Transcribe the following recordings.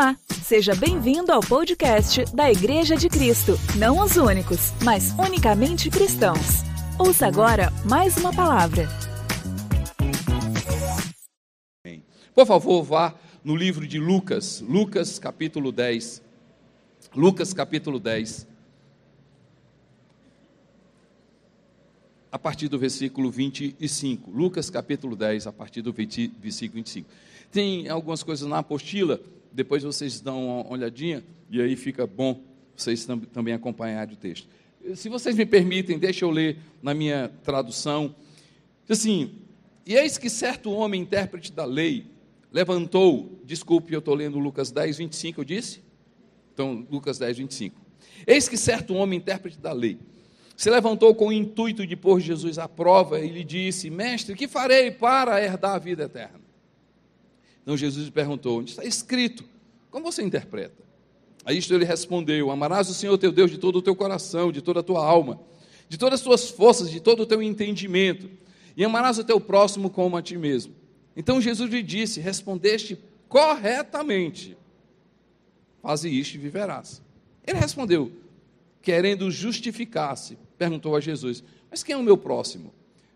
Olá, seja bem-vindo ao podcast da Igreja de Cristo. Não os únicos, mas unicamente cristãos. Ouça agora mais uma palavra. Por favor, vá no livro de Lucas, Lucas capítulo 10. Lucas capítulo 10. A partir do versículo 25. Lucas capítulo 10, a partir do versículo 25. Tem algumas coisas na apostila depois vocês dão uma olhadinha e aí fica bom vocês tam também acompanharem o texto. Se vocês me permitem, deixa eu ler na minha tradução. Assim, e eis que certo homem, intérprete da lei, levantou, desculpe, eu estou lendo Lucas 10, 25, eu disse? Então, Lucas 10, 25. Eis que certo homem, intérprete da lei, se levantou com o intuito de pôr Jesus à prova e lhe disse: Mestre, que farei para herdar a vida eterna? Então Jesus lhe perguntou: onde está escrito? Como você interpreta? A isto ele respondeu: Amarás o Senhor teu Deus de todo o teu coração, de toda a tua alma, de todas as tuas forças, de todo o teu entendimento, e amarás o teu próximo como a ti mesmo. Então Jesus lhe disse: Respondeste corretamente, faze isto e viverás. Ele respondeu, querendo justificar-se, perguntou a Jesus: Mas quem é o meu próximo?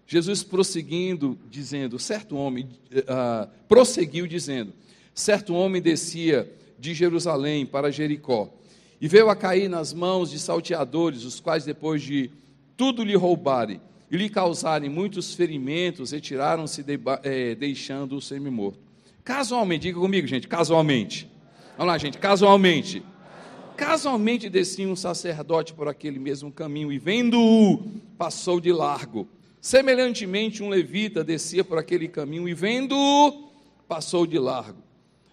Jesus prosseguindo, dizendo, certo homem, uh, prosseguiu dizendo, certo homem descia de Jerusalém para Jericó, e veio a cair nas mãos de salteadores, os quais depois de tudo lhe roubarem, e lhe causarem muitos ferimentos, retiraram-se de, é, deixando-o semi-morto. Casualmente, diga comigo, gente, casualmente. Vamos lá, gente, casualmente. Casualmente descia um sacerdote por aquele mesmo caminho, e vendo-o, passou de largo. Semelhantemente, um levita descia por aquele caminho e, vendo-o, passou de largo.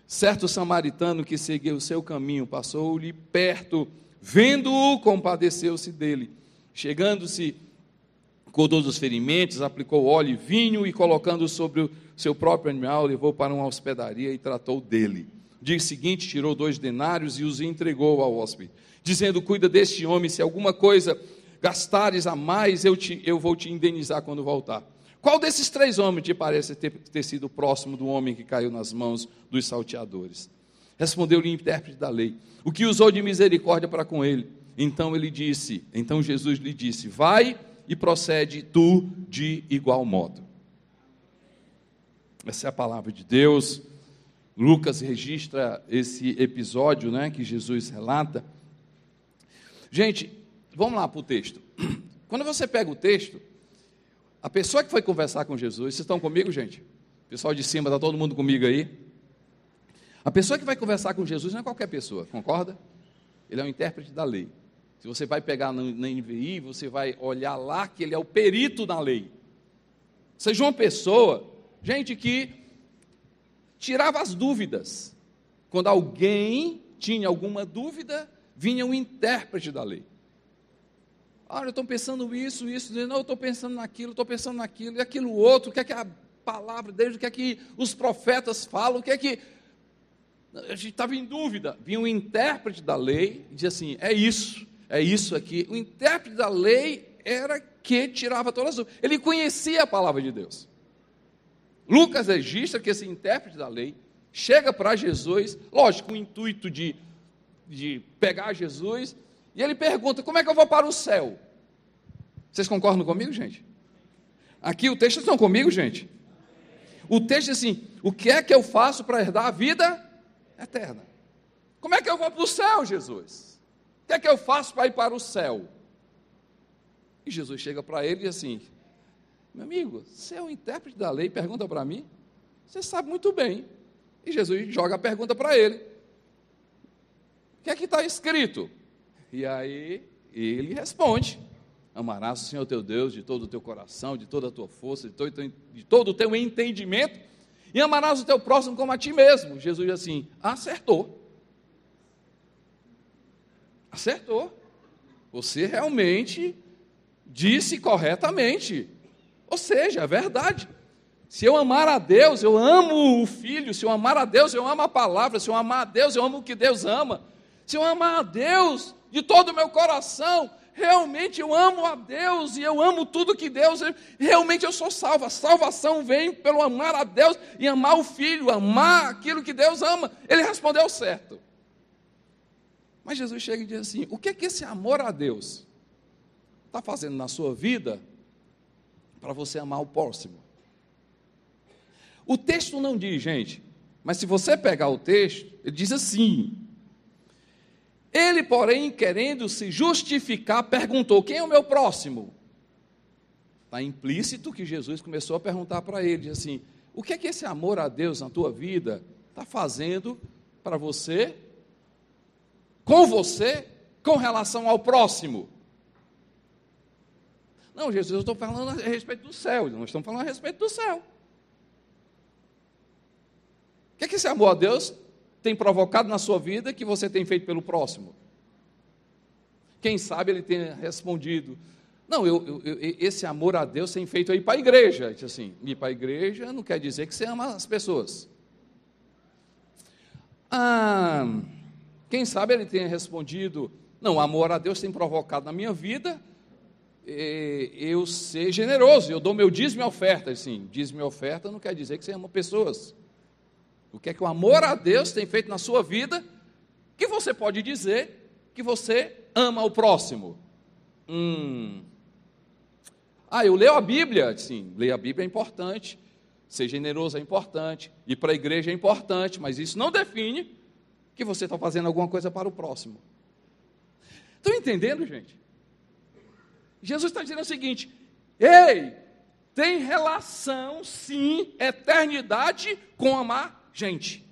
Certo samaritano que seguiu o seu caminho passou-lhe perto, vendo-o, compadeceu-se dele. Chegando-se, cuidou dos ferimentos, aplicou óleo e vinho e, colocando sobre o seu próprio animal, levou para uma hospedaria e tratou dele. Dia seguinte, tirou dois denários e os entregou ao hóspede, dizendo: Cuida deste homem, se alguma coisa gastares a mais, eu, te, eu vou te indenizar quando voltar. Qual desses três homens te parece ter, ter sido próximo do homem que caiu nas mãos dos salteadores? Respondeu-lhe o intérprete da lei, o que usou de misericórdia para com ele. Então ele disse, então Jesus lhe disse: Vai e procede tu de igual modo. Essa é a palavra de Deus. Lucas registra esse episódio, né, que Jesus relata. Gente, Vamos lá para o texto. Quando você pega o texto, a pessoa que foi conversar com Jesus, vocês estão comigo, gente? Pessoal de cima, está todo mundo comigo aí? A pessoa que vai conversar com Jesus não é qualquer pessoa, concorda? Ele é o intérprete da lei. Se você vai pegar na NVI, você vai olhar lá que ele é o perito da lei. Seja uma pessoa, gente, que tirava as dúvidas. Quando alguém tinha alguma dúvida, vinha o intérprete da lei. Olha, eu estou pensando isso, isso, não, eu estou pensando naquilo, estou pensando naquilo, e aquilo outro, o que é que a palavra deles, o que é que os profetas falam, o que é que. A gente estava em dúvida. Vinha um intérprete da lei e dizia assim: é isso, é isso aqui. O intérprete da lei era que tirava todas as dúvidas. Ele conhecia a palavra de Deus. Lucas registra que esse intérprete da lei chega para Jesus, lógico, com o intuito de, de pegar Jesus e ele pergunta: como é que eu vou para o céu? Vocês concordam comigo, gente? Aqui o texto estão comigo, gente? O texto é assim: o que é que eu faço para herdar a vida eterna? Como é que eu vou para o céu, Jesus? O que é que eu faço para ir para o céu? E Jesus chega para ele e diz assim: meu amigo, você é o intérprete da lei, pergunta para mim? Você sabe muito bem. E Jesus joga a pergunta para ele: o que é que está escrito? E aí ele responde: Amarás o Senhor teu Deus de todo o teu coração, de toda a tua força, de todo, de todo o teu entendimento, e amarás o teu próximo como a ti mesmo. Jesus diz assim: acertou. Acertou. Você realmente disse corretamente. Ou seja, é verdade. Se eu amar a Deus, eu amo o Filho. Se eu amar a Deus, eu amo a palavra. Se eu amar a Deus, eu amo o que Deus ama. Se eu amar a Deus, de todo o meu coração. Realmente eu amo a Deus e eu amo tudo que Deus. Realmente eu sou salvo. A salvação vem pelo amar a Deus e amar o filho, amar aquilo que Deus ama. Ele respondeu certo. Mas Jesus chega e diz assim: o que é que esse amor a Deus está fazendo na sua vida para você amar o próximo? O texto não diz, gente, mas se você pegar o texto, ele diz assim: Ele, porém, querendo se justificar, perguntou: Quem é o meu próximo? Está implícito que Jesus começou a perguntar para ele, assim: O que é que esse amor a Deus na tua vida está fazendo para você com você com relação ao próximo. Não, Jesus, eu estou falando a respeito do céu, nós estamos falando a respeito do céu. O que é que esse amor a Deus tem provocado na sua vida que você tem feito pelo próximo? Quem sabe ele tenha respondido: Não, eu, eu, esse amor a Deus tem feito aí para a igreja. Diz assim: ir para a igreja não quer dizer que você ama as pessoas. Ah quem sabe ele tenha respondido: Não, amor a Deus tem provocado na minha vida eu ser generoso, eu dou meu dízimo e oferta. Sim, dízimo e oferta não quer dizer que você ama pessoas. O que é que o amor a Deus tem feito na sua vida que você pode dizer que você ama o próximo? Hum. Ah, eu leio a Bíblia. Sim, ler a Bíblia é importante, ser generoso é importante, ir para a igreja é importante, mas isso não define que você está fazendo alguma coisa para o próximo. Estão entendendo, gente? Jesus está dizendo o seguinte: ei, tem relação, sim, eternidade com amar gente.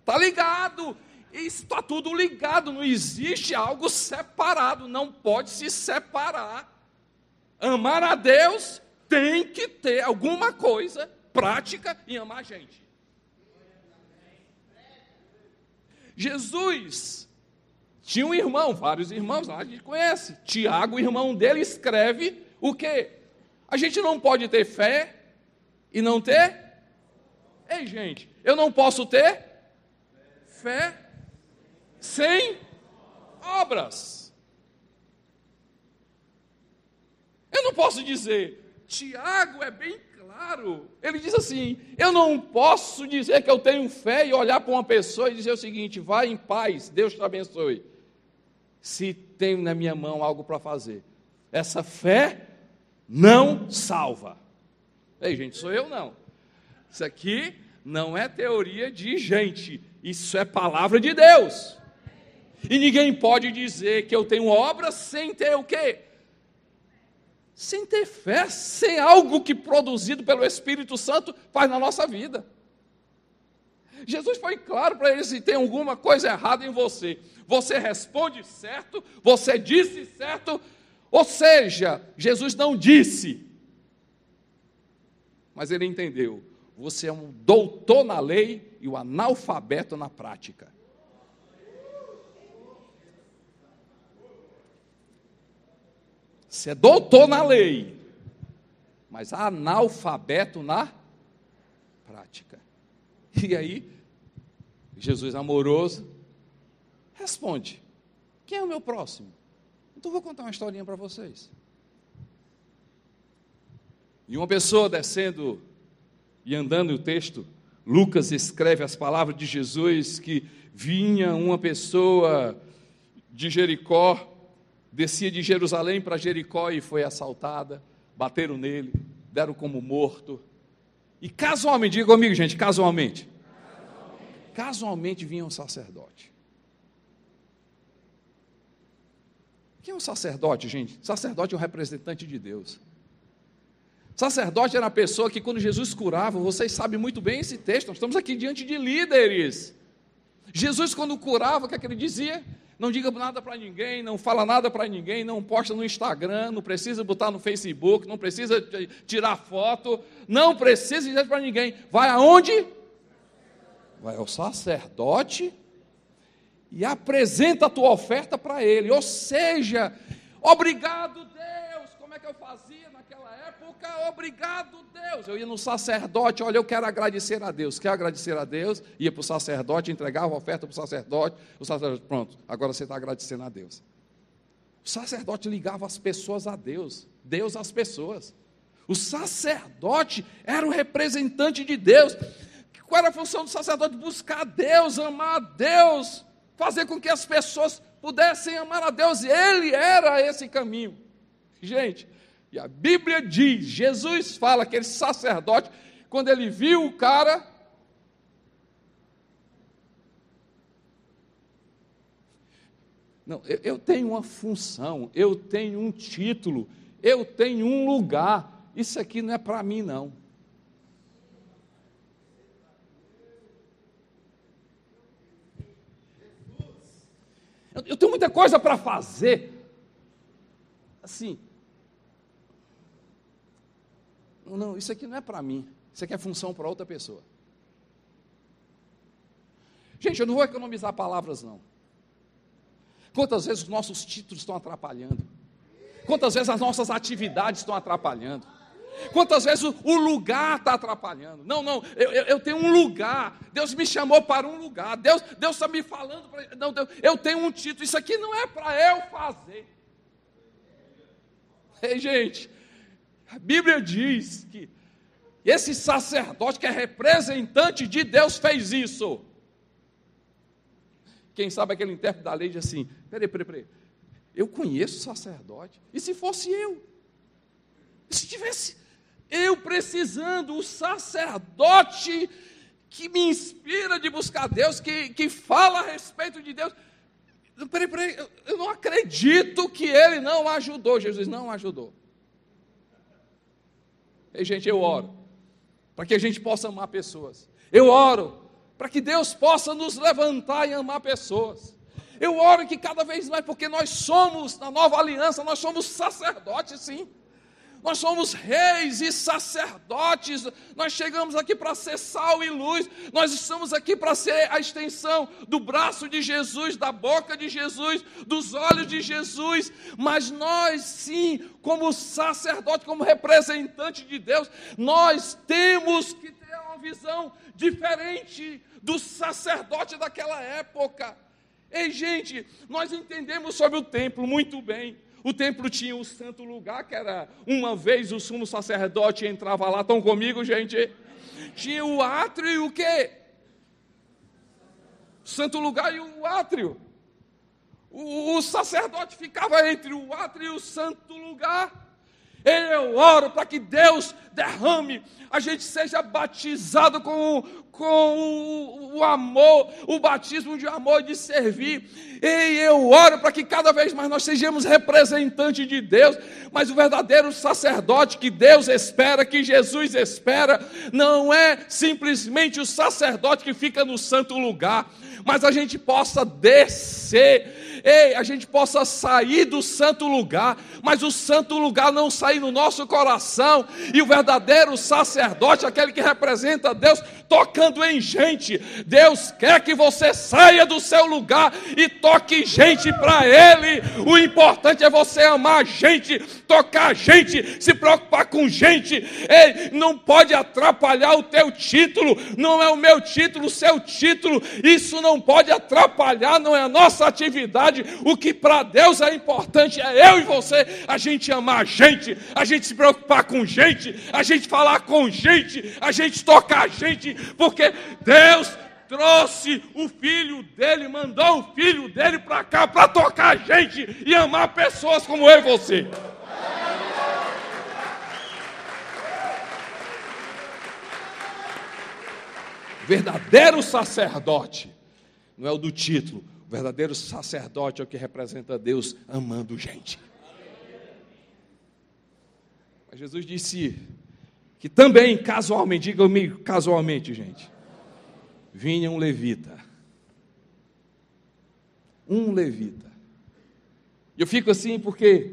Está ligado? Está tudo ligado, não existe algo separado, não pode se separar. Amar a Deus tem que ter alguma coisa prática em amar a gente. Jesus tinha um irmão, vários irmãos, a gente conhece. Tiago, irmão dele, escreve o quê? A gente não pode ter fé e não ter. Ei, gente, eu não posso ter fé sem obras. Eu não posso dizer, Tiago é bem claro. Ele diz assim: Eu não posso dizer que eu tenho fé e olhar para uma pessoa e dizer o seguinte: vai em paz, Deus te abençoe. Se tenho na minha mão algo para fazer. Essa fé não salva. Ei, gente, sou eu não. Isso aqui não é teoria de gente, isso é palavra de Deus. E ninguém pode dizer que eu tenho obras sem ter o quê? sem ter fé, sem algo que produzido pelo Espírito Santo faz na nossa vida. Jesus foi claro para eles: se tem alguma coisa errada em você, você responde certo, você disse certo, ou seja, Jesus não disse, mas ele entendeu: você é um doutor na lei e o um analfabeto na prática. Você é doutor na lei, mas analfabeto na prática. E aí, Jesus amoroso responde: Quem é o meu próximo? Então vou contar uma historinha para vocês. E uma pessoa descendo e andando o texto, Lucas escreve as palavras de Jesus que vinha uma pessoa de Jericó descia de Jerusalém para Jericó e foi assaltada, bateram nele, deram como morto. E casualmente, diga comigo, gente, casualmente. Casualmente, casualmente vinha um sacerdote. Quem é um sacerdote, gente? Sacerdote é um representante de Deus. Sacerdote era a pessoa que, quando Jesus curava, vocês sabem muito bem esse texto, nós estamos aqui diante de líderes. Jesus, quando curava, o que, é que ele dizia? Não diga nada para ninguém, não fala nada para ninguém, não posta no Instagram, não precisa botar no Facebook, não precisa tirar foto, não precisa dizer para ninguém. Vai aonde? Vai ao sacerdote e apresenta a tua oferta para ele. Ou seja, obrigado Deus, como é que eu naquela época? Obrigado Deus. Eu ia no sacerdote, olha, eu quero agradecer a Deus. Quer agradecer a Deus? Ia para o sacerdote, entregava a oferta para o sacerdote. O sacerdote, pronto, agora você está agradecendo a Deus. O sacerdote ligava as pessoas a Deus, Deus às pessoas. O sacerdote era o representante de Deus. Qual era a função do sacerdote? Buscar Deus, amar a Deus, fazer com que as pessoas pudessem amar a Deus, e ele era esse caminho. Gente, e a Bíblia diz, Jesus fala, aquele sacerdote, quando ele viu o cara, Não, eu, tenho uma função, eu tenho um título, eu tenho um lugar. Isso aqui não é para mim, não. Eu tenho muita coisa para fazer. Assim. Não, isso aqui não é para mim. Isso aqui é função para outra pessoa. Gente, eu não vou economizar palavras, não. Quantas vezes os nossos títulos estão atrapalhando? Quantas vezes as nossas atividades estão atrapalhando? Quantas vezes o, lugar está atrapalhando? Não, não, eu, eu, tenho um lugar. Deus me chamou para um lugar. Deus está me falando. Não, Deus, eu tenho um título. Isso aqui não é para eu fazer. Ei, gente, a Bíblia diz que esse sacerdote que é representante de Deus fez isso. Quem sabe aquele intérprete da lei diz assim: peraí, peraí, peraí, eu conheço o sacerdote, e se fosse eu? Se tivesse eu precisando, o sacerdote que me inspira de buscar Deus, que, que fala a respeito de Deus. Peraí, peraí, eu, eu não acredito que ele não ajudou. Jesus não ajudou. E, gente, eu oro para que a gente possa amar pessoas. Eu oro para que Deus possa nos levantar e amar pessoas. Eu oro que cada vez mais, porque nós somos, na nova aliança, nós somos sacerdotes, sim. Nós somos reis e sacerdotes, nós chegamos aqui para ser sal e luz, nós estamos aqui para ser a extensão do braço de Jesus, da boca de Jesus, dos olhos de Jesus, mas nós sim, como sacerdote, como representante de Deus, nós temos que ter uma visão diferente do sacerdote daquela época. Ei, gente, nós entendemos sobre o templo muito bem. O templo tinha o santo lugar, que era uma vez o sumo sacerdote entrava lá. Estão comigo, gente? Tinha o átrio e o quê? O santo lugar e o átrio. O, o sacerdote ficava entre o átrio e o santo lugar. Eu oro para que Deus derrame, a gente seja batizado com, com o, o, amor, o batismo de amor e de servir. E eu oro para que cada vez mais nós sejamos representantes de Deus, mas o verdadeiro sacerdote que Deus espera, que Jesus espera, não é simplesmente o sacerdote que fica no santo lugar, mas a gente possa descer ei, a gente possa sair do santo lugar, mas o santo lugar não sair no nosso coração, e o verdadeiro sacerdote, aquele que representa Deus, tocando em gente. Deus quer que você saia do seu lugar e toque gente para Ele. O importante é você amar gente, tocar gente, se preocupar com gente. Ei, não pode atrapalhar o teu título, não é o meu título, o seu título. Isso não pode atrapalhar, não é a nossa atividade o que para Deus é importante é eu e você, a gente amar a gente, a gente se preocupar com gente, a gente falar com gente, a gente tocar gente, porque Deus trouxe o filho dele, mandou o filho dele para cá para tocar a gente e amar pessoas como eu e você. Verdadeiro sacerdote não é o do título, o verdadeiro sacerdote é o que representa Deus amando gente. Mas Jesus disse que também, casualmente, diga comigo, casualmente, gente, vinha um levita. Um levita. E eu fico assim porque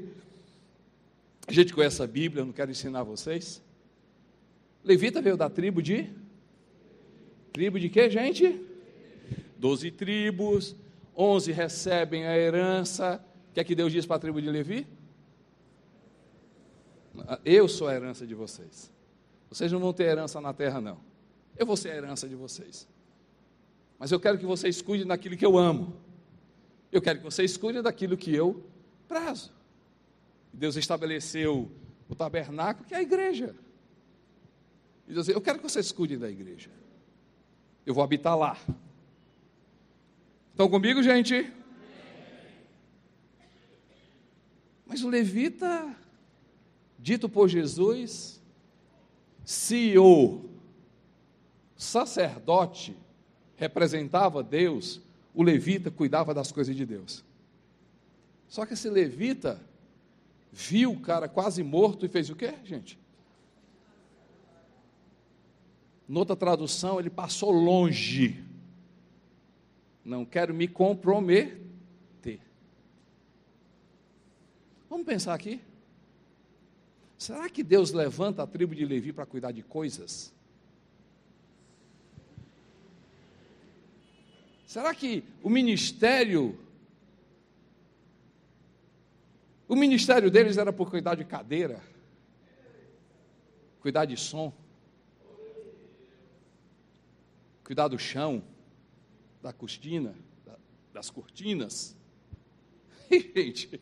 a gente conhece a Bíblia, eu não quero ensinar vocês. Levita veio da tribo de. Tribo de quê, gente? Doze tribos, onze recebem a herança. O que é que Deus diz para a tribo de Levi? Eu sou a herança de vocês. Vocês não vão ter herança na terra, não. Eu vou ser a herança de vocês. Mas eu quero que vocês cuidem daquilo que eu amo. Eu quero que vocês cuidem daquilo que eu prazo. Deus estabeleceu o tabernáculo, que é a igreja. E Deus diz, eu quero que vocês cuidem da igreja. eu vou habitar lá. Estão comigo, gente? Mas o levita, dito por Jesus, se o sacerdote representava Deus, o levita cuidava das coisas de Deus. Só que esse levita viu o cara quase morto e fez o quê, gente? Noutra tradução, ele passou longe. Não quero me comprometer. Vamos pensar aqui. Será que Deus levanta a tribo de Levi para cuidar de coisas? Será que o ministério o ministério deles era por cuidar de cadeira, cuidar de som, cuidar do chão, da cortina, das cortinas. E, gente,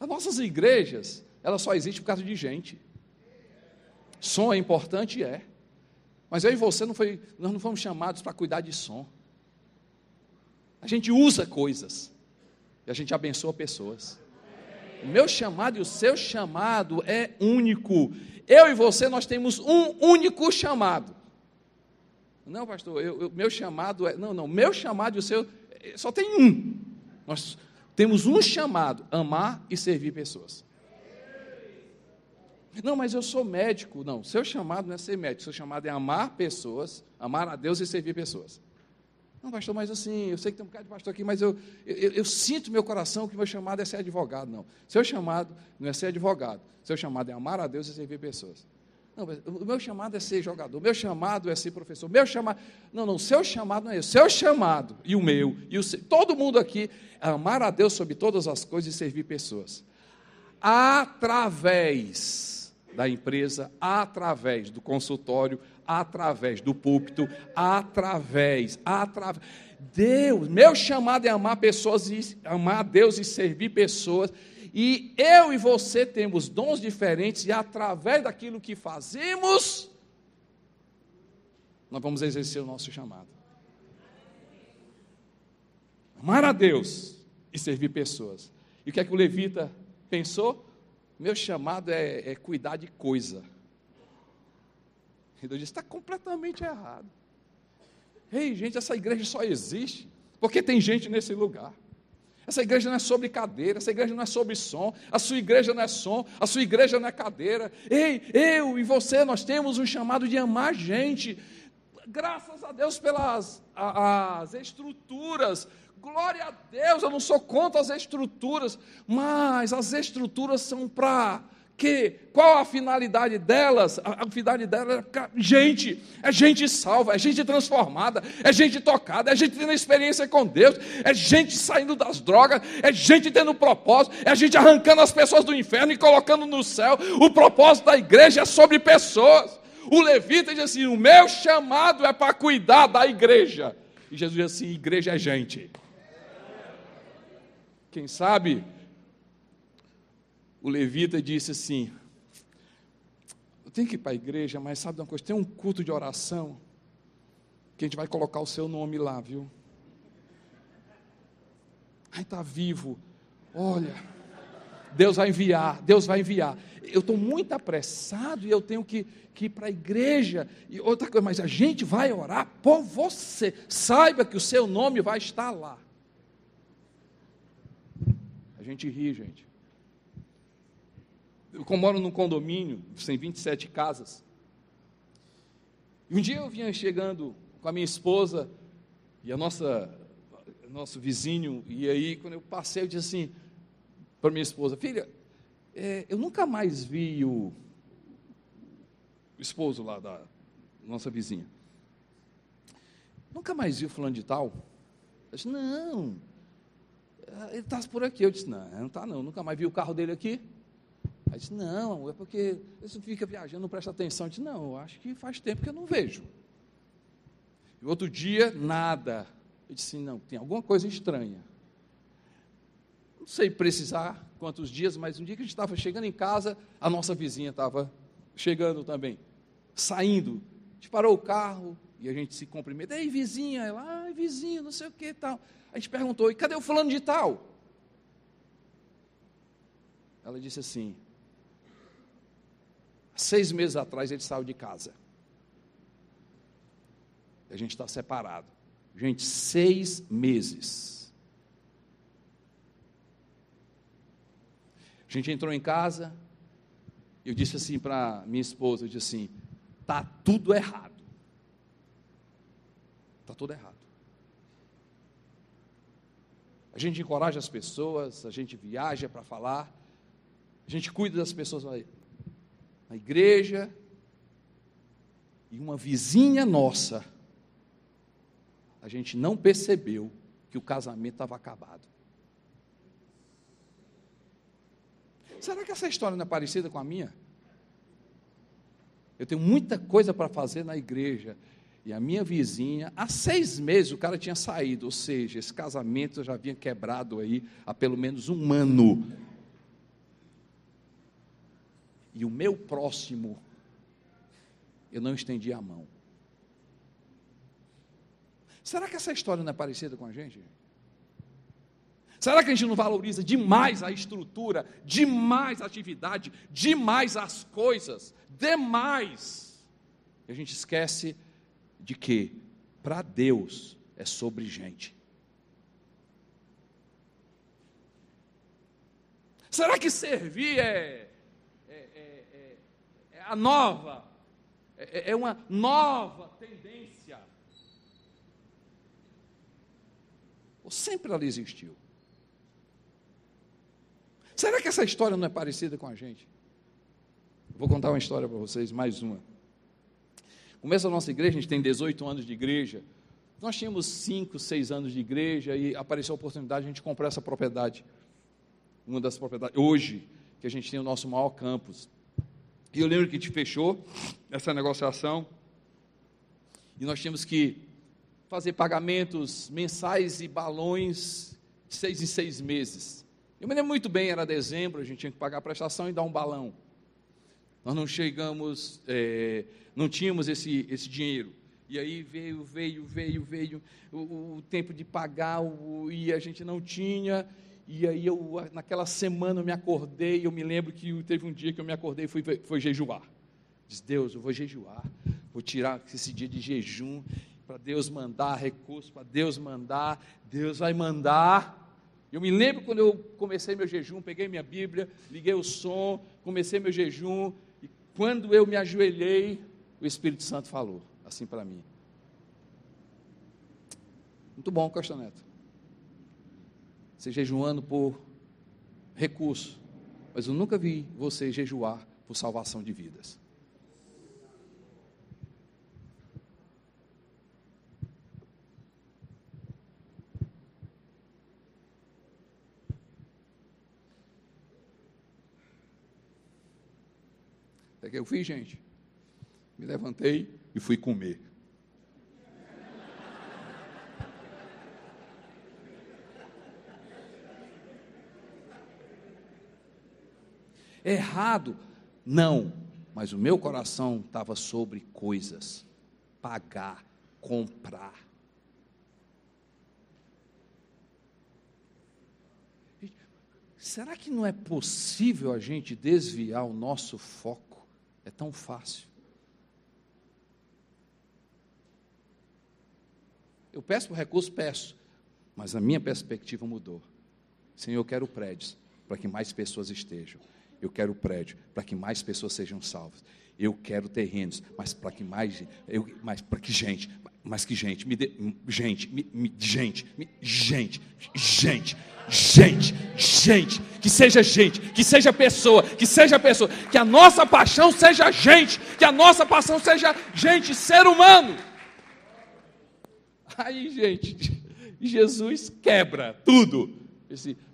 as nossas igrejas, elas só existem por causa de gente. Som é importante, é. Mas eu e você não foi, nós não fomos chamados para cuidar de som. A gente usa coisas e a gente abençoa pessoas. O meu chamado e o seu chamado é único. Eu e você, nós temos um único chamado. Não, pastor, eu, eu, meu chamado é. Não, não, meu chamado e o seu. Eh, só tem um. Nós temos um chamado: amar e servir pessoas. Não, mas eu sou médico. Não, seu chamado não é ser médico, seu chamado é amar pessoas, amar a Deus e servir pessoas. Não, pastor, mas assim, eu sei que tem um bocado de pastor aqui, mas eu, eu, eu sinto meu coração que meu chamado é ser advogado. Não. Seu chamado não é ser advogado. Seu chamado é amar a Deus e servir pessoas. Não, o meu chamado é ser jogador, o meu chamado é ser professor, meu chamado. Não, não, seu chamado não é esse. Seu chamado e o meu, e o seu, todo mundo aqui é amar a Deus sobre todas as coisas e servir pessoas. Através da empresa, através do consultório, através do púlpito, através, através. Deus, meu chamado é amar pessoas e amar a Deus e servir pessoas. E eu e você temos dons diferentes e através daquilo que fazemos, nós vamos exercer o nosso chamado. Amar a Deus e servir pessoas. E o que é que o levita pensou? Meu chamado é, é cuidar de coisa. E Deus disse: está completamente errado. Ei, gente, essa igreja só existe porque tem gente nesse lugar. Essa igreja não é sobre cadeira, essa igreja não é sobre som, a sua igreja não é som, a sua igreja não é cadeira. Ei, eu e você, nós temos um chamado de amar gente. Graças a Deus pelas as estruturas. Glória a Deus, eu não sou contra as estruturas, mas as estruturas são para que qual a finalidade delas? A, a finalidade delas é gente, é gente salva, é gente transformada, é gente tocada, é gente tendo experiência com Deus, é gente saindo das drogas, é gente tendo propósito, é gente arrancando as pessoas do inferno e colocando no céu. O propósito da igreja é sobre pessoas. O levita diz assim: o meu chamado é para cuidar da igreja. E Jesus diz assim: igreja é gente. Quem sabe o levita disse assim: Eu tenho que ir para a igreja, mas sabe uma coisa? Tem um culto de oração que a gente vai colocar o seu nome lá, viu? Ai, está vivo. Olha, Deus vai enviar, Deus vai enviar. Eu estou muito apressado e eu tenho que, que ir para a igreja. E outra coisa, mas a gente vai orar por você. Saiba que o seu nome vai estar lá. A gente ri, gente. Eu moro num condomínio, tem 27 casas. E um dia eu vinha chegando com a minha esposa e a nossa nosso vizinho, e aí quando eu passei, eu disse assim para minha esposa, filha, é, eu nunca mais vi o, o esposo lá da nossa vizinha. Nunca mais vi o fulano de tal. Eu disse, não, ele está por aqui. Eu disse, não, não está não, nunca mais vi o carro dele aqui. Aí disse, não, é porque você fica viajando, não presta atenção. Eu disse, não, eu acho que faz tempo que eu não vejo. E outro dia, nada. Eu disse, não, tem alguma coisa estranha. Não sei precisar quantos dias, mas um dia que a gente estava chegando em casa, a nossa vizinha estava chegando também, saindo gente parou o carro e a gente se cumprimenta. Ei, vizinha, ela, ai, vizinha, não sei o que tal. A gente perguntou, e cadê o fulano de tal? Ela disse assim: seis meses atrás ele saiu de casa. A gente está separado. Gente, seis meses. A gente entrou em casa. Eu disse assim para minha esposa: eu disse assim, tá tudo errado. Tá tudo errado. A gente encoraja as pessoas, a gente viaja para falar, a gente cuida das pessoas na igreja, e uma vizinha nossa, a gente não percebeu que o casamento estava acabado. Será que essa história não é parecida com a minha? Eu tenho muita coisa para fazer na igreja. E a minha vizinha, há seis meses o cara tinha saído, ou seja, esse casamento já havia quebrado aí há pelo menos um ano. E o meu próximo, eu não estendi a mão. Será que essa história não é parecida com a gente? Será que a gente não valoriza demais a estrutura, demais a atividade, demais as coisas, demais? E a gente esquece de que para Deus é sobre gente. Será que servir é, a nova, é, é uma nova tendência? Ou sempre ela existiu? Será que essa história não é parecida com a gente? Vou contar uma história para vocês, mais uma. Começa a nossa igreja, a gente tem 18 anos de igreja. Nós tínhamos 5, 6 anos de igreja e apareceu a oportunidade de a gente comprar essa propriedade. Uma das propriedades, hoje, que a gente tem o nosso maior campus. E eu lembro que a gente fechou essa negociação e nós tínhamos que fazer pagamentos mensais e balões de seis em seis meses. Eu me lembro muito bem, era dezembro, a gente tinha que pagar a prestação e dar um balão. Nós não chegamos, é, não tínhamos esse, esse dinheiro. E aí veio, veio, veio, veio o, o tempo de pagar, o, e a gente não tinha. E aí eu, naquela semana eu me acordei, eu me lembro que teve um dia que eu me acordei e fui, fui jejuar. Diz, Deus, eu vou jejuar, vou tirar esse dia de jejum, para Deus mandar recurso, para Deus mandar, Deus vai mandar. Eu me lembro quando eu comecei meu jejum, peguei minha Bíblia, liguei o som, comecei meu jejum, quando eu me ajoelhei, o Espírito Santo falou assim para mim. Muito bom, Costa Neto. Você jejuando por recurso, mas eu nunca vi você jejuar por salvação de vidas. Até que eu fiz, gente. Me levantei e fui comer. Errado? Não. Mas o meu coração estava sobre coisas. Pagar, comprar. Será que não é possível a gente desviar o nosso foco? É tão fácil. Eu peço por recurso, peço, mas a minha perspectiva mudou. Senhor, eu quero prédios para que mais pessoas estejam. Eu quero prédio para que mais pessoas sejam salvas. Eu quero terrenos, mas para que mais, eu, mas para que gente, mas que gente, me dê, gente, me, me, gente, me, gente, gente, gente, gente, que seja gente, que seja pessoa, que seja pessoa, que a nossa paixão seja gente, que a nossa paixão seja gente, ser humano. Aí, gente, Jesus quebra tudo.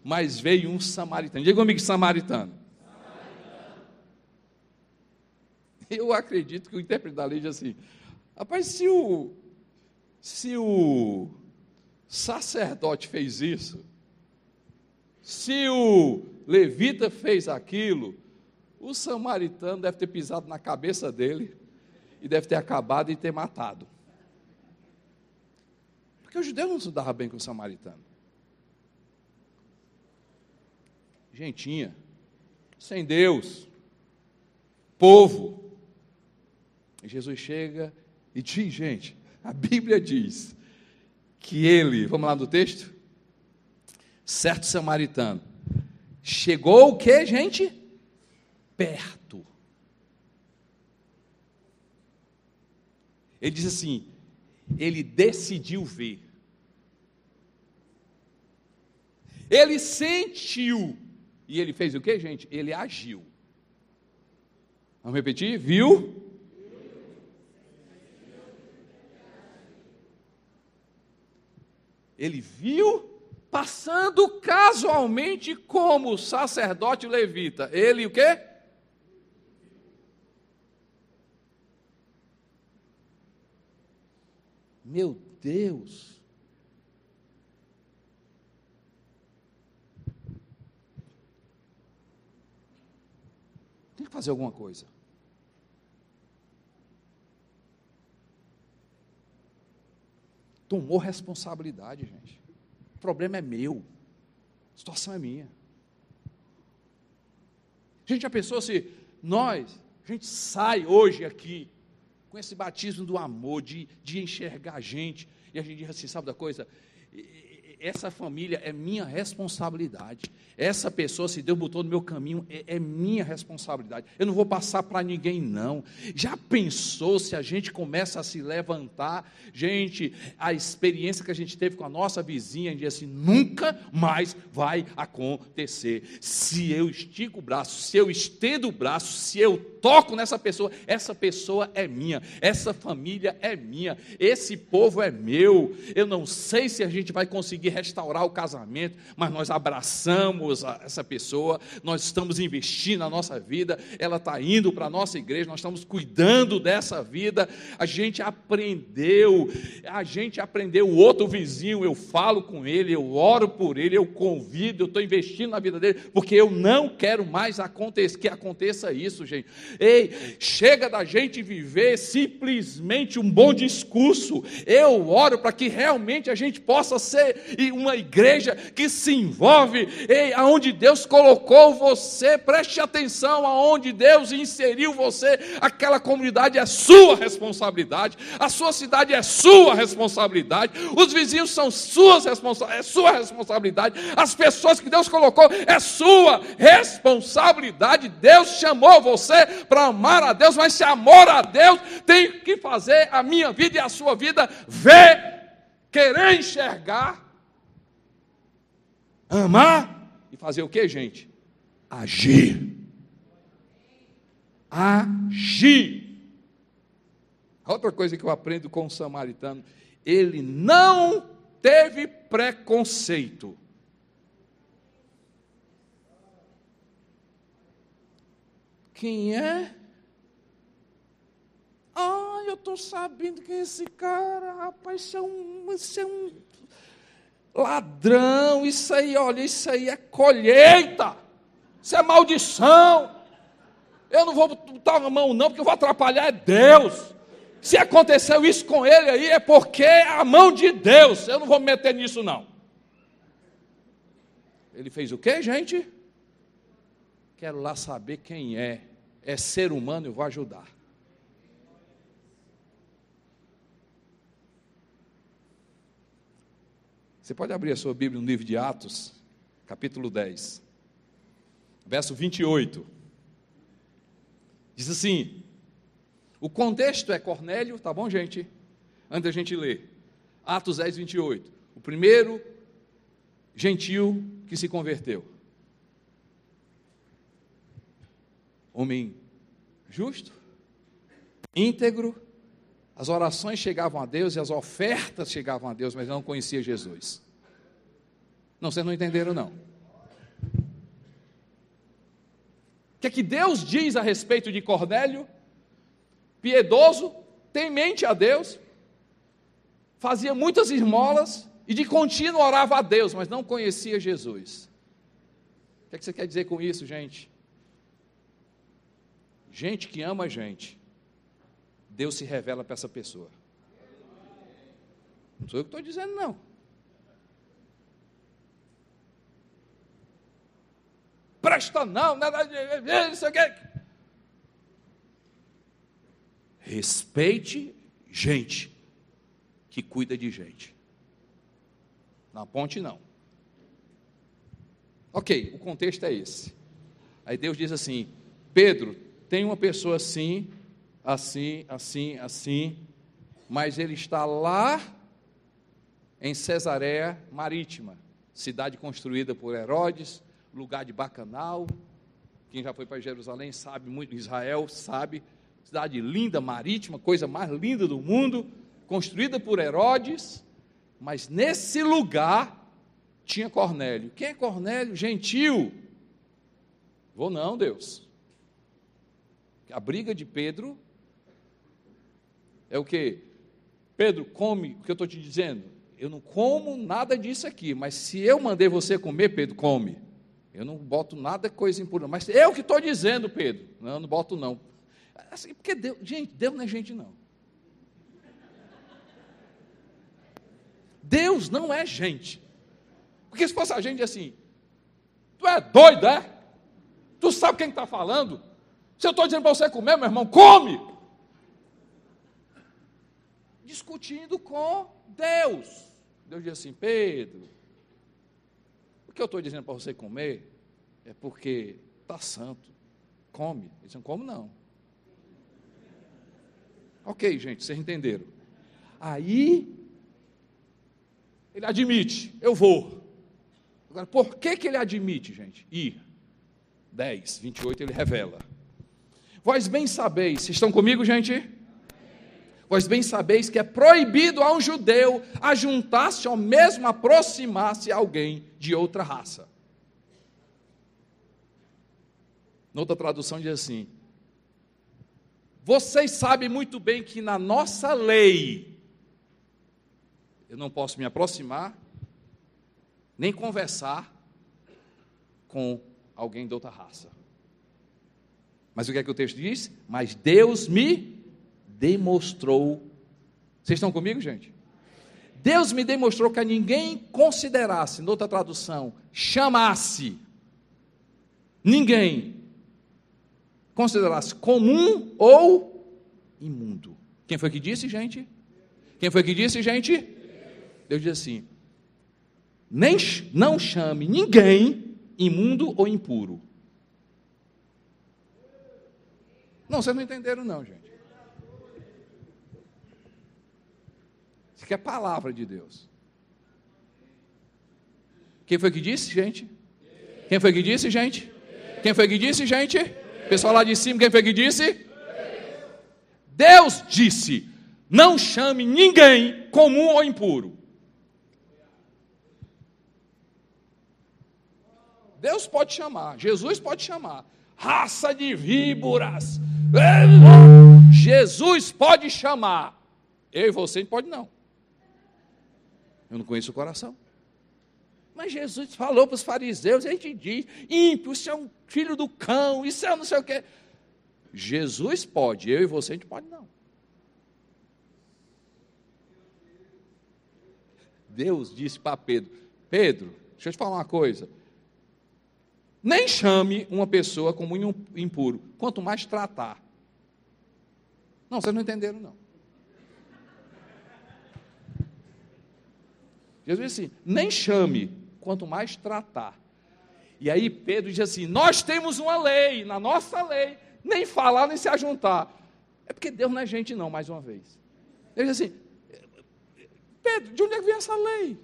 Mas veio um samaritano. Diga comigo, samaritano. Eu acredito que o intérprete da lei diz assim: rapaz, se o, se o sacerdote fez isso, se o levita fez aquilo, o samaritano deve ter pisado na cabeça dele e deve ter acabado e ter matado. Porque o judeu não se dava bem com o samaritano. Gentinha, sem Deus, povo. Jesus chega e diz, gente, a Bíblia diz que ele, vamos lá no texto? Certo samaritano, chegou o que, gente? Perto. Ele diz assim: ele decidiu ver. Ele sentiu. E ele fez o que, gente? Ele agiu. Vamos repetir? Viu? Ele viu passando casualmente como sacerdote levita. Ele o quê? Meu Deus. Tem que fazer alguma coisa. Tomou responsabilidade, gente. O problema é meu. A situação é minha. Gente, já pensou se nós, a gente sai hoje aqui com esse batismo do amor, de, de enxergar a gente, e a gente diz assim: sabe da coisa? Essa família é minha responsabilidade. Essa pessoa, se Deus botou no meu caminho, é, é minha responsabilidade. Eu não vou passar para ninguém, não. Já pensou se a gente começa a se levantar? Gente, a experiência que a gente teve com a nossa vizinha, diz assim: nunca mais vai acontecer. Se eu estico o braço, se eu estendo o braço, se eu toco nessa pessoa, essa pessoa é minha, essa família é minha, esse povo é meu. Eu não sei se a gente vai conseguir restaurar o casamento, mas nós abraçamos essa pessoa, nós estamos investindo na nossa vida, ela está indo para a nossa igreja, nós estamos cuidando dessa vida, a gente aprendeu, a gente aprendeu o outro vizinho, eu falo com ele, eu oro por ele, eu convido, eu estou investindo na vida dele, porque eu não quero mais acontecer, que aconteça isso, gente. Ei, chega da gente viver simplesmente um bom discurso. Eu oro para que realmente a gente possa ser uma igreja que se envolve, ei, aonde Deus colocou você, preste atenção aonde Deus inseriu você, aquela comunidade é sua responsabilidade, a sua cidade é sua responsabilidade, os vizinhos são suas responsa é sua responsabilidade, as pessoas que Deus colocou é sua responsabilidade. Deus chamou você para amar a Deus, mas se amor a Deus tem que fazer a minha vida e a sua vida ver, querer enxergar, amar fazer o que, gente? Agir. Agir. outra coisa que eu aprendo com o samaritano, ele não teve preconceito. Quem é? Ah, eu estou sabendo que esse cara, rapaz, isso é um, isso é um ladrão, isso aí, olha, isso aí é colheita, isso é maldição. Eu não vou botar a mão, não, porque eu vou atrapalhar é Deus. Se aconteceu isso com ele aí, é porque é a mão de Deus. Eu não vou me meter nisso, não. Ele fez o que, gente? Quero lá saber quem é. É ser humano, eu vou ajudar. Você pode abrir a sua Bíblia no livro de Atos, capítulo 10, verso 28. Diz assim: o contexto é Cornélio, tá bom, gente? Antes da gente ler. Atos 10, 28. O primeiro gentil que se converteu. Homem justo, íntegro, as orações chegavam a Deus e as ofertas chegavam a Deus, mas não conhecia Jesus. Não, vocês não entenderam, não. O que é que Deus diz a respeito de Cornélio? Piedoso, temente a Deus, fazia muitas esmolas e de contínuo orava a Deus, mas não conhecia Jesus. O que, é que você quer dizer com isso, gente? Gente que ama a gente Deus se revela para essa pessoa. Não sou eu que estou dizendo, não. Presta não, nada de. Isso aqui. Respeite gente que cuida de gente. Na ponte, não. Ok, o contexto é esse. Aí Deus diz assim: Pedro, tem uma pessoa assim, assim, assim, assim, mas ele está lá em Cesareia Marítima, cidade construída por Herodes, lugar de bacanal. Quem já foi para Jerusalém sabe muito, Israel sabe, cidade linda, marítima, coisa mais linda do mundo, construída por Herodes, mas nesse lugar tinha Cornélio. Quem é Cornélio? Gentil. Vou não, Deus. A briga de Pedro é o que? Pedro, come o que eu estou te dizendo. Eu não como nada disso aqui, mas se eu mandei você comer, Pedro, come. Eu não boto nada coisa impura. Mas eu que estou dizendo, Pedro. Não, não boto não. Assim, porque Deus, gente, Deus não é gente não. Deus não é gente. Porque se fosse a gente assim, tu é doido, é? Tu sabe quem está falando? Se eu estou dizendo para você comer, meu irmão, come! Discutindo com Deus. Deus diz assim, Pedro, o que eu estou dizendo para você comer é porque está santo. Come. Eles dizem, como não? Ok, gente, vocês entenderam. Aí, ele admite, eu vou. Agora, por que, que ele admite, gente? Ir. 10, 28, ele revela. Vós bem sabeis, vocês estão comigo, gente? Vós bem sabeis que é proibido a um judeu ajuntar-se ou mesmo aproximar-se a alguém de outra raça. Noutra tradução diz assim: Vocês sabem muito bem que na nossa lei eu não posso me aproximar nem conversar com alguém de outra raça. Mas o que é que o texto diz? Mas Deus me demonstrou. Vocês estão comigo, gente? Deus me demonstrou que a ninguém considerasse, noutra tradução, chamasse, ninguém considerasse comum ou imundo. Quem foi que disse, gente? Quem foi que disse, gente? Deus diz assim: nem, não chame ninguém imundo ou impuro. Não, vocês não entenderam, não, gente. Isso aqui é palavra de Deus. Quem foi que disse, gente? Quem foi que disse, gente? Quem foi que disse, gente? Pessoal lá de cima, quem foi que disse? Deus disse: não chame ninguém comum ou impuro. Deus pode chamar, Jesus pode chamar. Raça de víboras. Jesus pode chamar. Eu e você pode não. Eu não conheço o coração. Mas Jesus falou para os fariseus, a gente diz, ímpio, isso é um filho do cão, isso é não sei o quê. Jesus pode, eu e você a gente pode não. Deus disse para Pedro, Pedro, deixa eu te falar uma coisa, nem chame uma pessoa como impuro, quanto mais tratar. Não, vocês não entenderam, não. Jesus disse assim: nem chame, quanto mais tratar. E aí Pedro diz assim: nós temos uma lei, na nossa lei, nem falar nem se ajuntar. É porque Deus não é gente, não, mais uma vez. Ele diz assim: Pedro, de onde é que vem essa lei?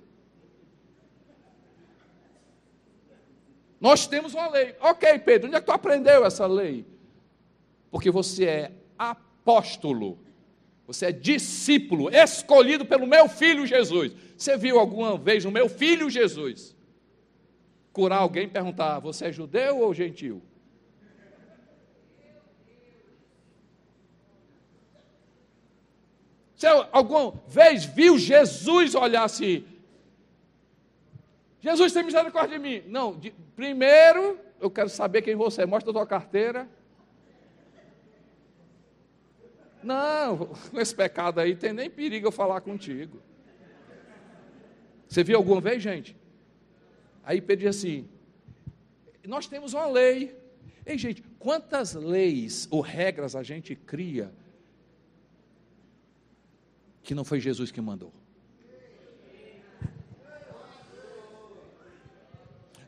Nós temos uma lei. Ok, Pedro, onde é que tu aprendeu essa lei? Porque você é apóstolo, você é discípulo, escolhido pelo meu filho Jesus. Você viu alguma vez o meu filho Jesus curar alguém e perguntar: você é judeu ou gentil? Você alguma vez viu Jesus olhar assim? Jesus tem misericórdia de mim. Não, de, primeiro eu quero saber quem você é. Mostra a tua carteira. Não, com esse pecado aí tem nem perigo eu falar contigo. Você viu alguma vez, gente? Aí Pedro diz assim: nós temos uma lei. Ei, gente, quantas leis ou regras a gente cria que não foi Jesus que mandou?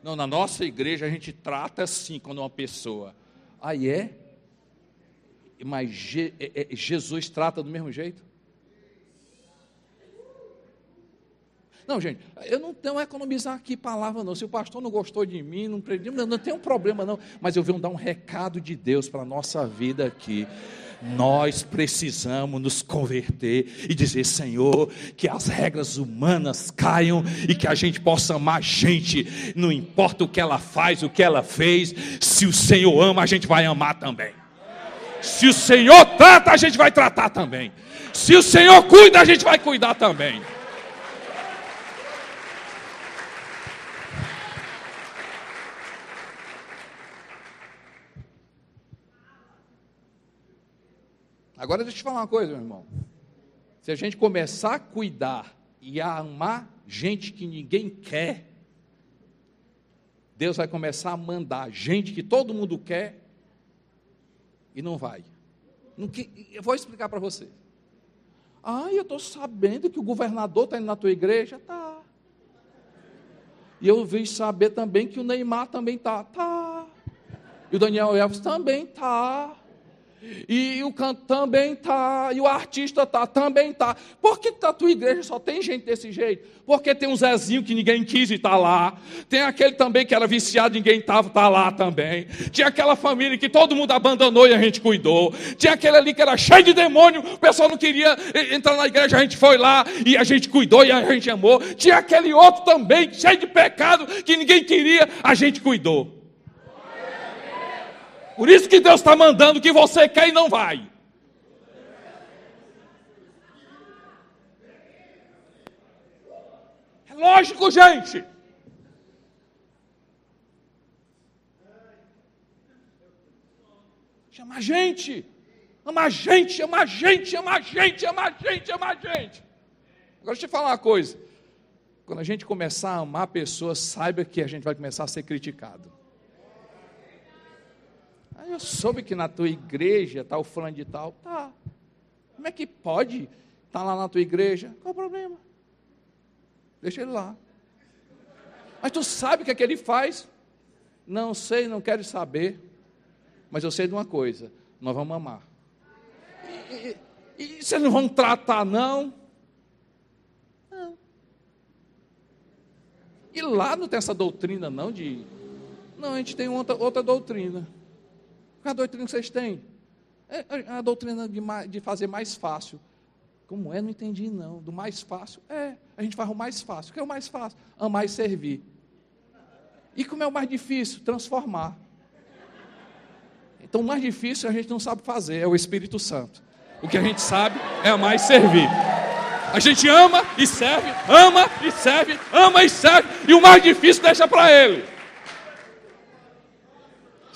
Não, na nossa igreja a gente trata assim quando uma pessoa. Aí é? Mas Je, é, é, Jesus trata do mesmo jeito? Não, gente, eu não tenho economizar aqui palavra, não. Se o pastor não gostou de mim, não não, não tem um problema, não. Mas eu venho dar um recado de Deus para a nossa vida aqui. Nós precisamos nos converter e dizer, Senhor, que as regras humanas caiam e que a gente possa amar a gente, não importa o que ela faz, o que ela fez, se o Senhor ama, a gente vai amar também. Se o Senhor trata, a gente vai tratar também. Se o Senhor cuida, a gente vai cuidar também. Agora deixa eu te falar uma coisa, meu irmão. Se a gente começar a cuidar e a amar gente que ninguém quer, Deus vai começar a mandar gente que todo mundo quer e não vai. Eu vou explicar para você. Ah, eu estou sabendo que o governador está indo na tua igreja? Tá. E eu vi saber também que o Neymar também tá. Tá. E o Daniel Elvis também tá. E o canto também tá, e o artista tá, também tá. Por que a tua igreja só tem gente desse jeito? Porque tem um Zezinho que ninguém quis e tá lá. Tem aquele também que era viciado, ninguém tava, tá lá também. Tinha aquela família que todo mundo abandonou e a gente cuidou. Tinha aquele ali que era cheio de demônio, o pessoal não queria entrar na igreja, a gente foi lá e a gente cuidou e a gente amou. Tinha aquele outro também, cheio de pecado, que ninguém queria, a gente cuidou. Por isso que Deus está mandando que você quer e não vai. É lógico, gente. Chama a gente. Ama a gente, ama a gente, ama a gente, ama a gente, ama a gente. Agora deixa eu te falar uma coisa. Quando a gente começar a amar pessoas, saiba que a gente vai começar a ser criticado. Eu soube que na tua igreja está o fulano de tal. Tá. Como é que pode estar tá lá na tua igreja? Qual o problema? Deixa ele lá. Mas tu sabe o que é que ele faz? Não sei, não quero saber. Mas eu sei de uma coisa: nós vamos amar. E, e, e vocês não vão tratar, não? Não. E lá não tem essa doutrina, não, de. Não, a gente tem outra, outra doutrina. Qual a doutrina que vocês têm? É, é a doutrina de, de fazer mais fácil. Como é? Não entendi, não. Do mais fácil? É, a gente faz o mais fácil. O que é o mais fácil? Amar e servir. E como é o mais difícil? Transformar. Então, o mais difícil a gente não sabe fazer, é o Espírito Santo. O que a gente sabe é amar e servir. A gente ama e serve, ama e serve, ama e serve, e o mais difícil deixa para Ele.